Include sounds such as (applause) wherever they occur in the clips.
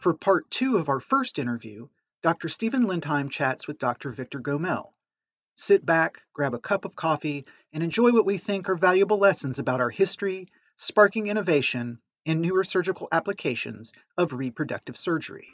For part two of our first interview, Dr. Stephen Lindheim chats with Dr. Victor Gomel. Sit back, grab a cup of coffee, and enjoy what we think are valuable lessons about our history, sparking innovation, and newer surgical applications of reproductive surgery.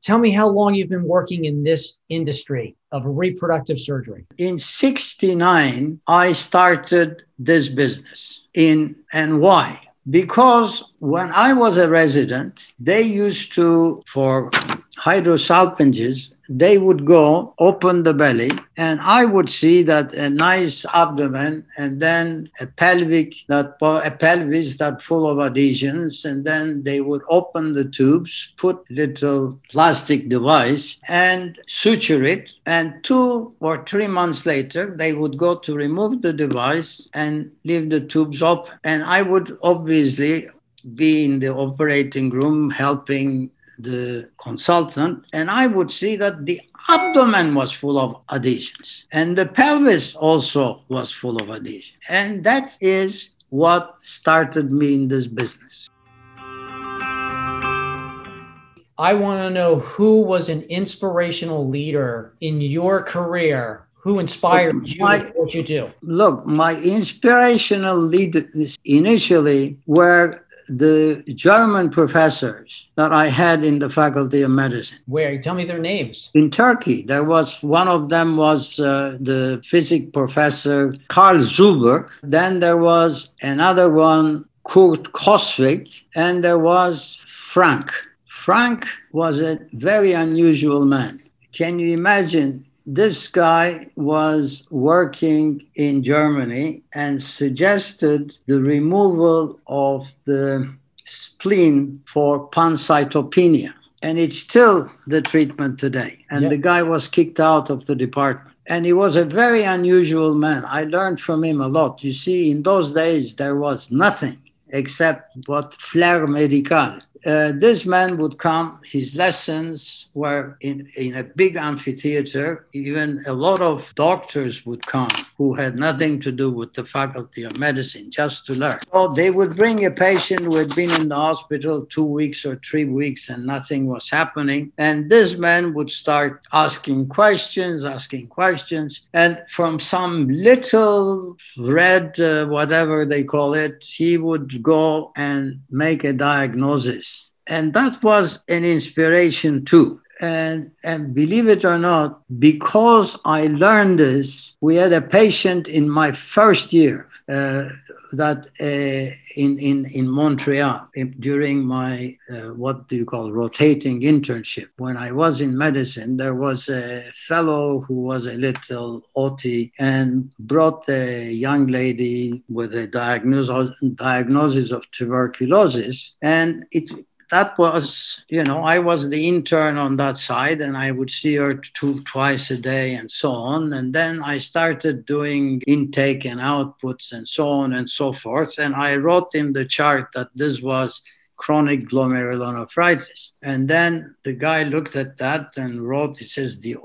Tell me how long you've been working in this industry of reproductive surgery. In 69, I started this business in and why? Because when I was a resident, they used to, for hydrosalpinges, they would go open the belly and i would see that a nice abdomen and then a pelvic that a pelvis that full of adhesions and then they would open the tubes put little plastic device and suture it and two or three months later they would go to remove the device and leave the tubes open. And i would obviously be in the operating room helping the consultant, and I would see that the abdomen was full of adhesions, and the pelvis also was full of adhesions. And that is what started me in this business. I want to know who was an inspirational leader in your career who inspired you my, what you do? Look, my inspirational leaders initially were the German professors that I had in the Faculty of Medicine. Where? Tell me their names. In Turkey, there was one of them was uh, the physics professor Karl Zuber. Then there was another one, Kurt Kosswig, and there was Frank. Frank was a very unusual man. Can you imagine this guy was working in Germany and suggested the removal of the spleen for pancytopenia. And it's still the treatment today. And the guy was kicked out of the department. And he was a very unusual man. I learned from him a lot. You see, in those days, there was nothing except what flair medical uh, this man would come, his lessons were in, in a big amphitheater. Even a lot of doctors would come who had nothing to do with the faculty of medicine just to learn. So they would bring a patient who had been in the hospital two weeks or three weeks and nothing was happening. And this man would start asking questions, asking questions. And from some little red, uh, whatever they call it, he would go and make a diagnosis and that was an inspiration too. And, and believe it or not, because I learned this, we had a patient in my first year uh, that uh, in, in, in Montreal in, during my, uh, what do you call, rotating internship. When I was in medicine, there was a fellow who was a little OT and brought a young lady with a diagnosis, diagnosis of tuberculosis. And it that was, you know, I was the intern on that side and I would see her two, twice a day and so on. And then I started doing intake and outputs and so on and so forth. And I wrote in the chart that this was chronic glomerulonephritis. And then the guy looked at that and wrote, he says, the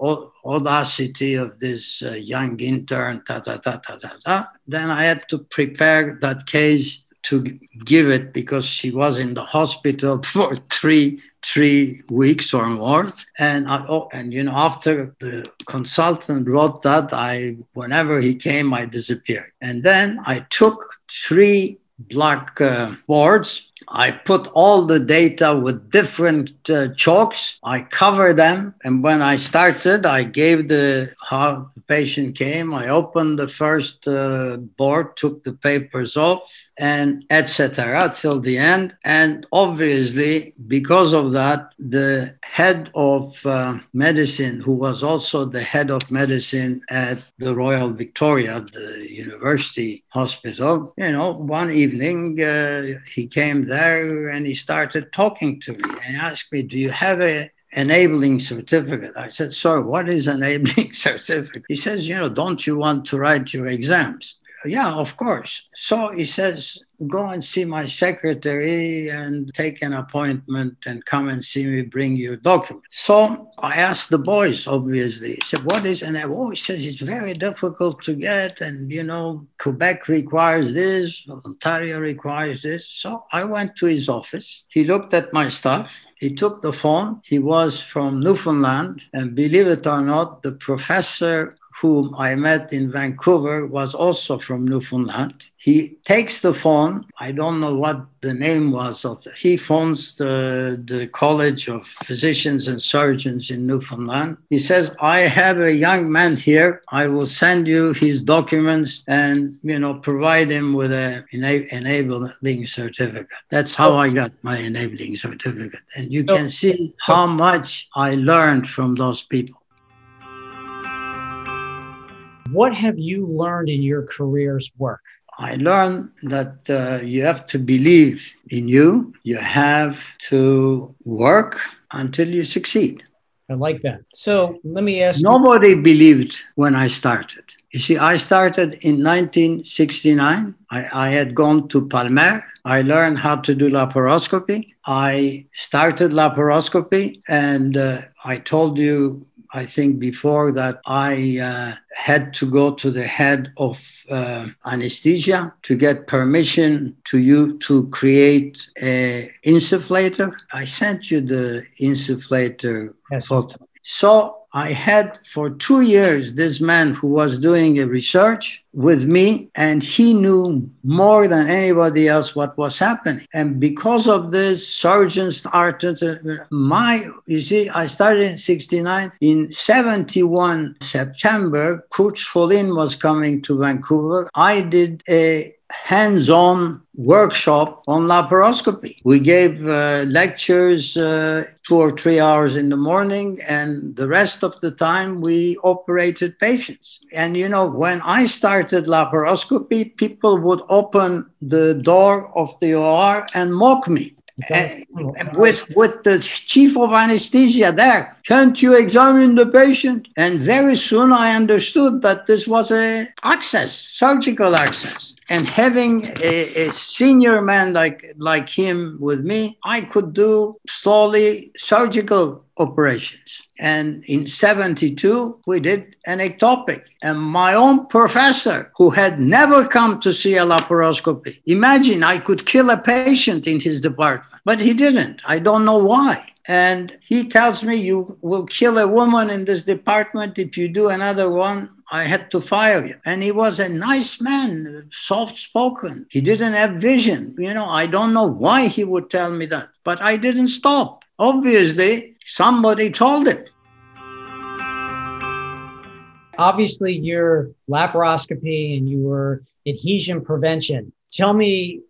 audacity of this uh, young intern, ta, ta, ta, ta, ta, ta. Then I had to prepare that case to give it because she was in the hospital (laughs) for three three weeks or more and I, oh, and you know after the consultant wrote that i whenever he came i disappeared and then i took three black uh, boards I put all the data with different uh, chalks. I cover them. And when I started, I gave the how patient came. I opened the first uh, board, took the papers off, and etc. till the end. And obviously, because of that, the head of uh, medicine, who was also the head of medicine at the Royal Victoria, the university hospital, you know, one evening uh, he came there and he started talking to me and asked me, "Do you have a enabling certificate. I said, Sir, what is enabling (laughs) certificate? He says, You know, don't you want to write your exams? yeah, of course. So he says, go and see my secretary and take an appointment and come and see me, bring your document. So I asked the boys, obviously. He said, what is, and I always says it's very difficult to get. And, you know, Quebec requires this, Ontario requires this. So I went to his office. He looked at my stuff. He took the phone. He was from Newfoundland. And believe it or not, the professor whom I met in Vancouver was also from Newfoundland. He takes the phone. I don't know what the name was of the, he phones the, the College of Physicians and Surgeons in Newfoundland. He says, I have a young man here. I will send you his documents and, you know, provide him with a ena- enabling certificate. That's how I got my enabling certificate. And you can see how much I learned from those people. What have you learned in your career's work? I learned that uh, you have to believe in you. You have to work until you succeed. I like that. So let me ask Nobody you- believed when I started. You see, I started in 1969. I, I had gone to Palmer. I learned how to do laparoscopy. I started laparoscopy, and uh, I told you I think before that I uh, had to go to the head of uh, anesthesia to get permission to you to create a insufflator. I sent you the insufflator yes. photo. So I had for two years this man who was doing a research with me, and he knew more than anybody else what was happening. And because of this, surgeons started. My, you see, I started in '69. In '71 September, Kurt Schollin was coming to Vancouver. I did a hands-on workshop on laparoscopy. We gave uh, lectures uh, two or three hours in the morning, and the rest of the time we operated patients. And you know, when I started laparoscopy, people would open the door of the OR and mock me. And with with the chief of anesthesia there can't you examine the patient and very soon i understood that this was a access surgical access and having a, a, senior man like like him with me i could do slowly surgical operations. And in 72 we did an ectopic. And my own professor who had never come to see a laparoscopy imagine i could kill a patient in his department. But he didn't. I don't know why and he tells me you will kill a woman in this department if you do another one I had to fire you. And he was a nice man, soft spoken. He didn't have vision. You know, I don't know why he would tell me that, but I didn't stop. Obviously, somebody told him. Obviously, your laparoscopy and your adhesion prevention. Tell me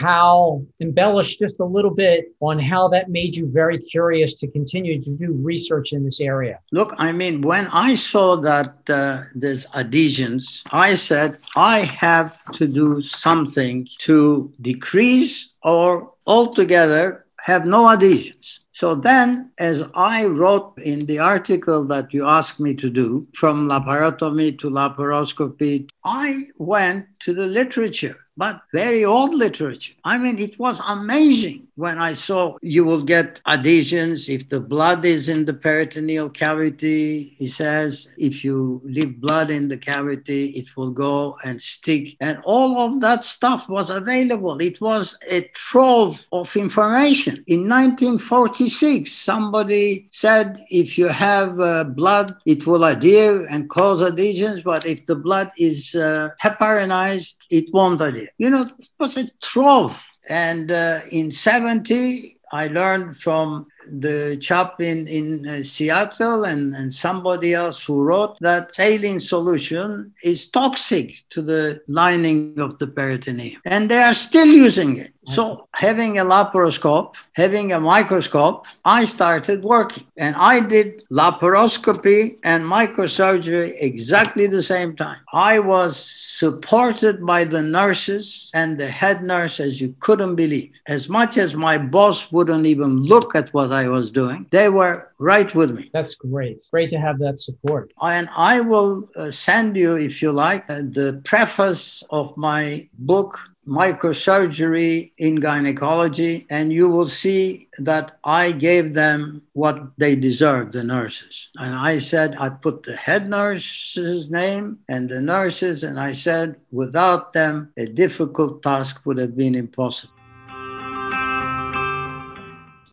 how embellish just a little bit on how that made you very curious to continue to do research in this area. Look i mean when i saw that uh, there's adhesions i said i have to do something to decrease or altogether have no adhesions. So then, as I wrote in the article that you asked me to do, from laparotomy to laparoscopy, I went to the literature but very old literature. I mean, it was amazing when I saw you will get adhesions if the blood is in the peritoneal cavity. He says if you leave blood in the cavity, it will go and stick. And all of that stuff was available. It was a trove of information. In 1946, somebody said if you have uh, blood, it will adhere and cause adhesions, but if the blood is uh, heparinized, it won't adhere. You know, it was a trove and uh, in 70, I learned from the chap in, in uh, Seattle and, and somebody else who wrote that saline solution is toxic to the lining of the peritoneum. And they are still using it. So, having a laparoscope, having a microscope, I started working and I did laparoscopy and microsurgery exactly the same time. I was supported by the nurses and the head nurse as you couldn't believe. As much as my boss would wouldn't even look at what I was doing. They were right with me. That's great. Great to have that support. And I will uh, send you, if you like, uh, the preface of my book, Microsurgery in Gynecology, and you will see that I gave them what they deserved, the nurses. And I said, I put the head nurse's name and the nurses, and I said, without them, a difficult task would have been impossible.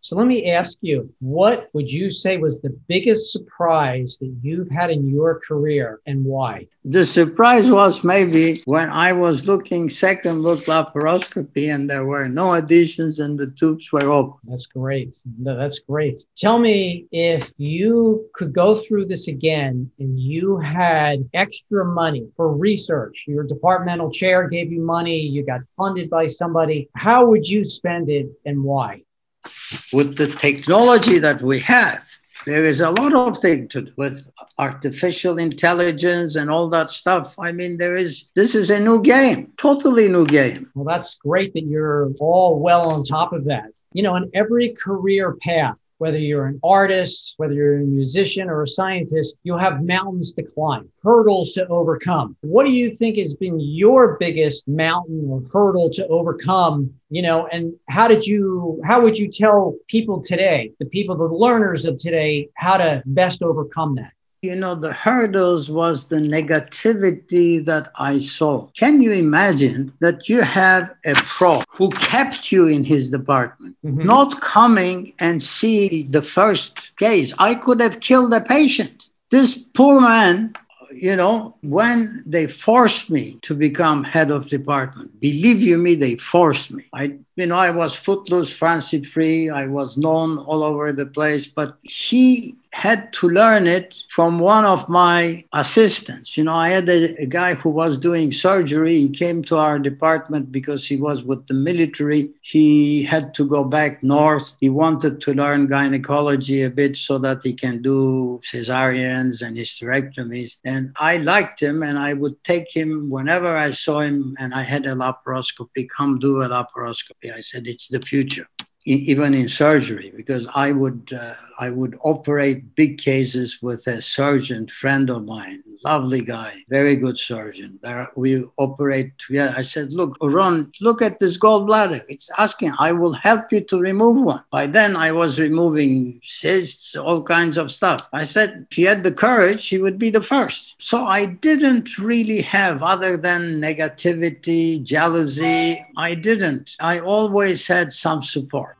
So let me ask you, what would you say was the biggest surprise that you've had in your career and why? The surprise was maybe when I was looking second look laparoscopy and there were no adhesions and the tubes were open. That's great. No, that's great. Tell me if you could go through this again and you had extra money for research, your departmental chair gave you money, you got funded by somebody, how would you spend it and why? With the technology that we have, there is a lot of things to do with artificial intelligence and all that stuff. I mean, there is this is a new game, totally new game. Well, that's great that you're all well on top of that. You know, in every career path, whether you're an artist, whether you're a musician or a scientist, you'll have mountains to climb, hurdles to overcome. What do you think has been your biggest mountain or hurdle to overcome? You know, and how did you, how would you tell people today, the people, the learners of today, how to best overcome that? You know, the hurdles was the negativity that I saw. Can you imagine that you have a pro who kept you in his department, mm-hmm. not coming and see the first case? I could have killed the patient. This poor man you know, when they forced me to become head of department, believe you me, they forced me. I, you know, I was footloose, fancy free. I was known all over the place, but he had to learn it from one of my assistants. You know, I had a, a, guy who was doing surgery. He came to our department because he was with the military. He had to go back north. He wanted to learn gynecology a bit so that he can do cesareans and hysterectomies. And I liked him, and I would take him whenever I saw him and I had a laparoscopy, come do a laparoscopy. I said, it's the future even in surgery because I would uh, I would operate big cases with a surgeon friend of mine, lovely guy, very good surgeon. We operate together. I said, "Look, Ron, look at this gallbladder. It's asking. I will help you to remove one." By then, I was removing cysts, all kinds of stuff. I said, if he had the courage, he would be the first. So I didn't really have, other than negativity, jealousy. I didn't. I always had some support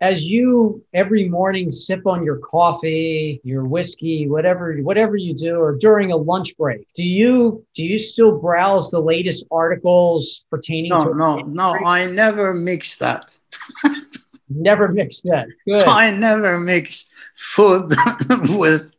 as you every morning sip on your coffee, your whiskey, whatever whatever you do, or during a lunch break, do you do you still browse the latest articles pertaining no, to? No, no, no. I never mix that. (laughs) never mix that. Good. I never mix food (laughs) with,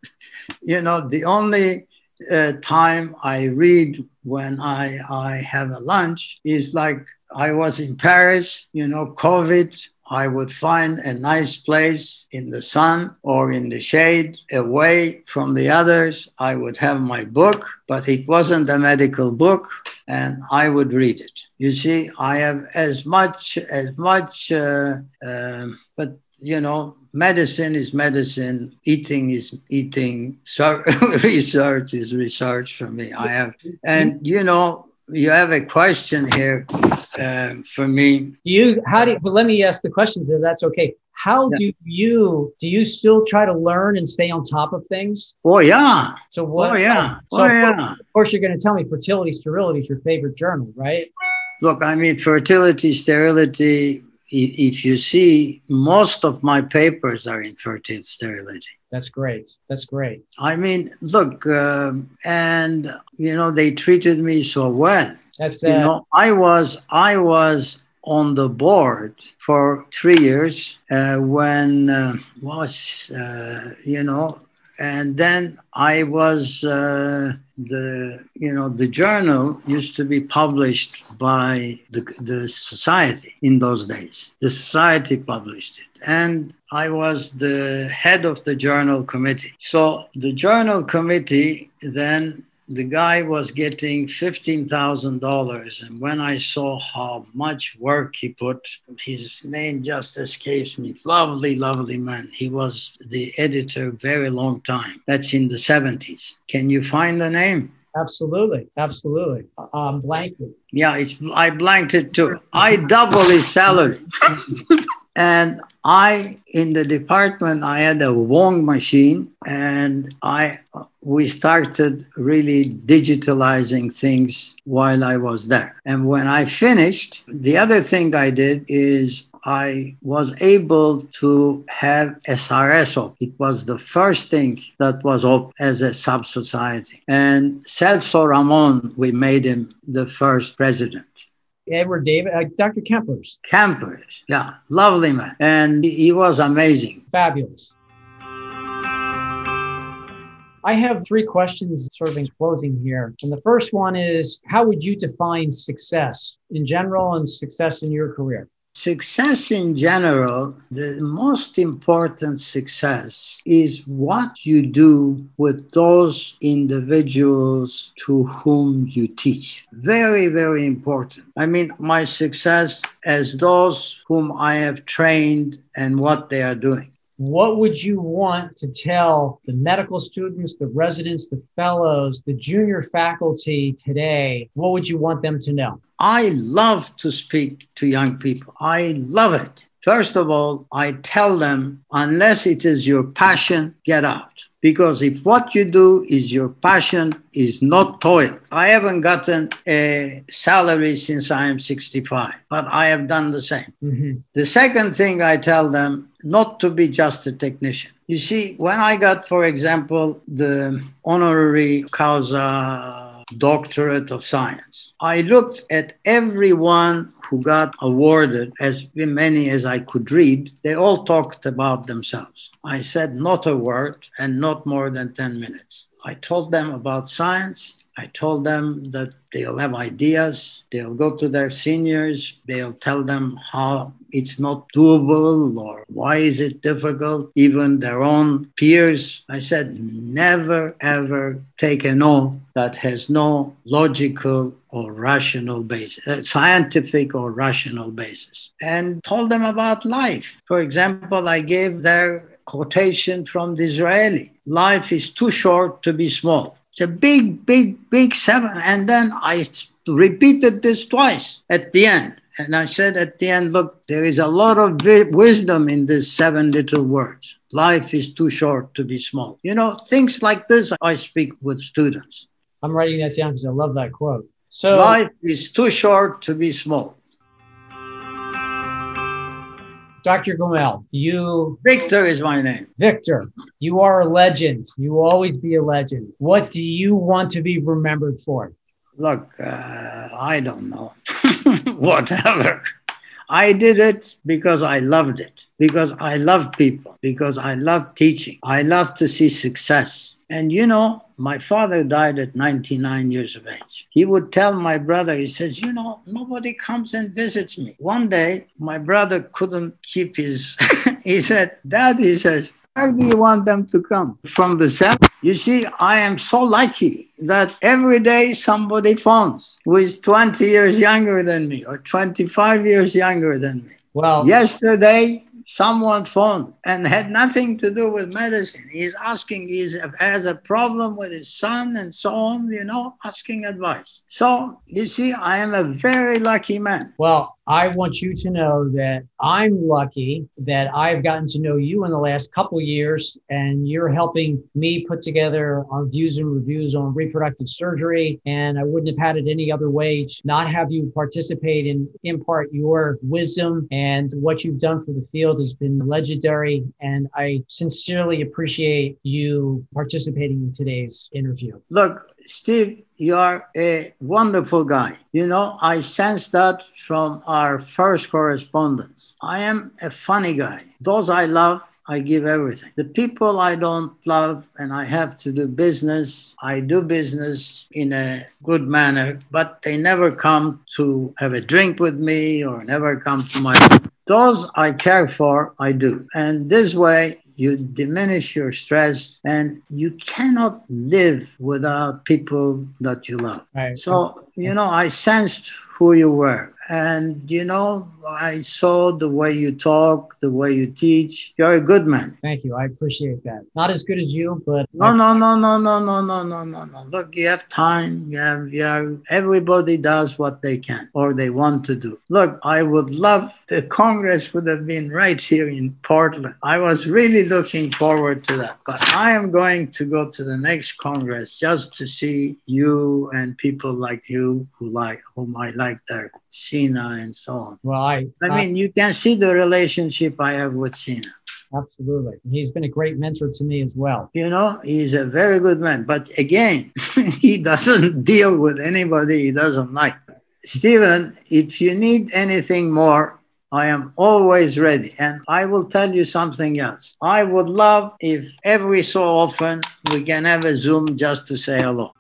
you know, the only uh, time I read when I I have a lunch is like I was in Paris, you know, COVID I would find a nice place in the sun or in the shade away from the others. I would have my book, but it wasn't a medical book, and I would read it. You see, I have as much, as much, uh, uh, but you know, medicine is medicine, eating is eating, (laughs) research is research for me. I have, and you know, you have a question here uh, for me. Do you? How do? You, but let me ask the questions if that's okay. How yeah. do you do? You still try to learn and stay on top of things? Oh yeah. So what? Oh yeah. So oh yeah. Of course, you're going to tell me fertility sterility is your favorite journal, right? Look, I mean, fertility sterility. If you see, most of my papers are in fertility sterility. That's great. That's great. I mean, look, um, and you know, they treated me so well. That's uh, you know, I was I was on the board for three years uh, when uh, was uh, you know and then I was uh, the you know the journal used to be published by the, the society in those days. The society published it, and I was the head of the journal committee. So the journal committee then the guy was getting $15,000. And when I saw how much work he put, his name just escapes me. Lovely, lovely man. He was the editor very long time. That's in the 70s. Can you find the name? Absolutely, absolutely. Um, blanket. Yeah, it's I blanked it too. I double his salary. (laughs) and I in the department I had a Wang machine and I we started really digitalizing things while I was there. And when I finished, the other thing I did is I was able to have SRS up. It was the first thing that was up as a sub society. And Celso Ramon, we made him the first president. Edward David, uh, Dr. Kempers. Kempers, yeah, lovely man. And he was amazing. Fabulous. I have three questions sort of in closing here. And the first one is How would you define success in general and success in your career? Success in general, the most important success is what you do with those individuals to whom you teach. Very, very important. I mean, my success as those whom I have trained and what they are doing. What would you want to tell the medical students, the residents, the fellows, the junior faculty today? What would you want them to know? I love to speak to young people. I love it. First of all, I tell them, unless it is your passion, get out. Because if what you do is your passion, is not toil. I haven't gotten a salary since I am 65, but I have done the same. Mm-hmm. The second thing I tell them, not to be just a technician. You see, when I got, for example, the honoris causa doctorate of science. I looked at everyone who got awarded, as many as I could read, they all talked about themselves. I said not a word and not more than 10 minutes. I told them about science. I told them that they'll have ideas. They'll go to their seniors. They'll tell them how it's not doable or why is it difficult, even their own peers. I said, never ever take a no that has no logical or rational basis, uh, scientific or rational basis, and told them about life. For example, I gave their quotation from Disraeli life is too short to be small. It's a big, big, big seven. And then I repeated this twice at the end. And I said at the end, look, there is a lot of wisdom in these seven little words. Life is too short to be small. You know, things like this I speak with students. I'm writing that down because I love that quote. So life is too short to be small. Dr. Gomel, you. Victor is my name. Victor, you are a legend. You will always be a legend. What do you want to be remembered for? Look, uh, I don't know. (laughs) Whatever. I did it because I loved it, because I love people, because I love teaching. I love to see success. And you know, my father died at 99 years of age. He would tell my brother, he says, You know, nobody comes and visits me. One day, my brother couldn't keep his, (laughs) he said, Dad, he says, How do you want them to come from the south? You see, I am so lucky that every day somebody phones who is 20 years younger than me or 25 years younger than me. Well, yesterday someone phoned and had nothing to do with medicine. He's asking, he has a problem with his son and so on, you know, asking advice. So you see, I am a very lucky man. Well, I want you to know that I'm lucky that I've gotten to know you in the last couple years, and you're helping me put together our views and reviews on reproductive surgery. And I wouldn't have had it any other way to not have you participate and impart your wisdom and what you've done for the field has been legendary. And I sincerely appreciate you participating in today's interview. Look, Steve, you are a wonderful guy. You know, I sense that from our first correspondence. I am a funny guy. Those I love, I give everything. The people I don't love and I have to do business, I do business in a good manner, but they never come to have a drink with me or never come to my those I care for, I do. And this way, you diminish your stress and you cannot live without people that you love. Right. So, you know, I sensed who you were. And, you know, I saw the way you talk, the way you teach. You're a good man. Thank you. I appreciate that. Not as good as you, but No, no, no, no, no, no, no, no, no, no. Look, you have time. You have, you have, everybody does what they can or they want to do. Look, I would love the Congress would have been right here in Portland. I was really looking forward to that. But I am going to go to the next Congress just to see you and people like you who like whom I like there, Sina and so on. well, I, I mean, you can see the relationship I have with Sina. absolutely. He's been a great mentor to me as well. You know, he's a very good man. But again, (laughs) he doesn't (laughs) deal with anybody he doesn't like. Stephen, if you need anything more, I am always ready. And I will tell you something else. I would love if every so often we can have a Zoom just to say hello.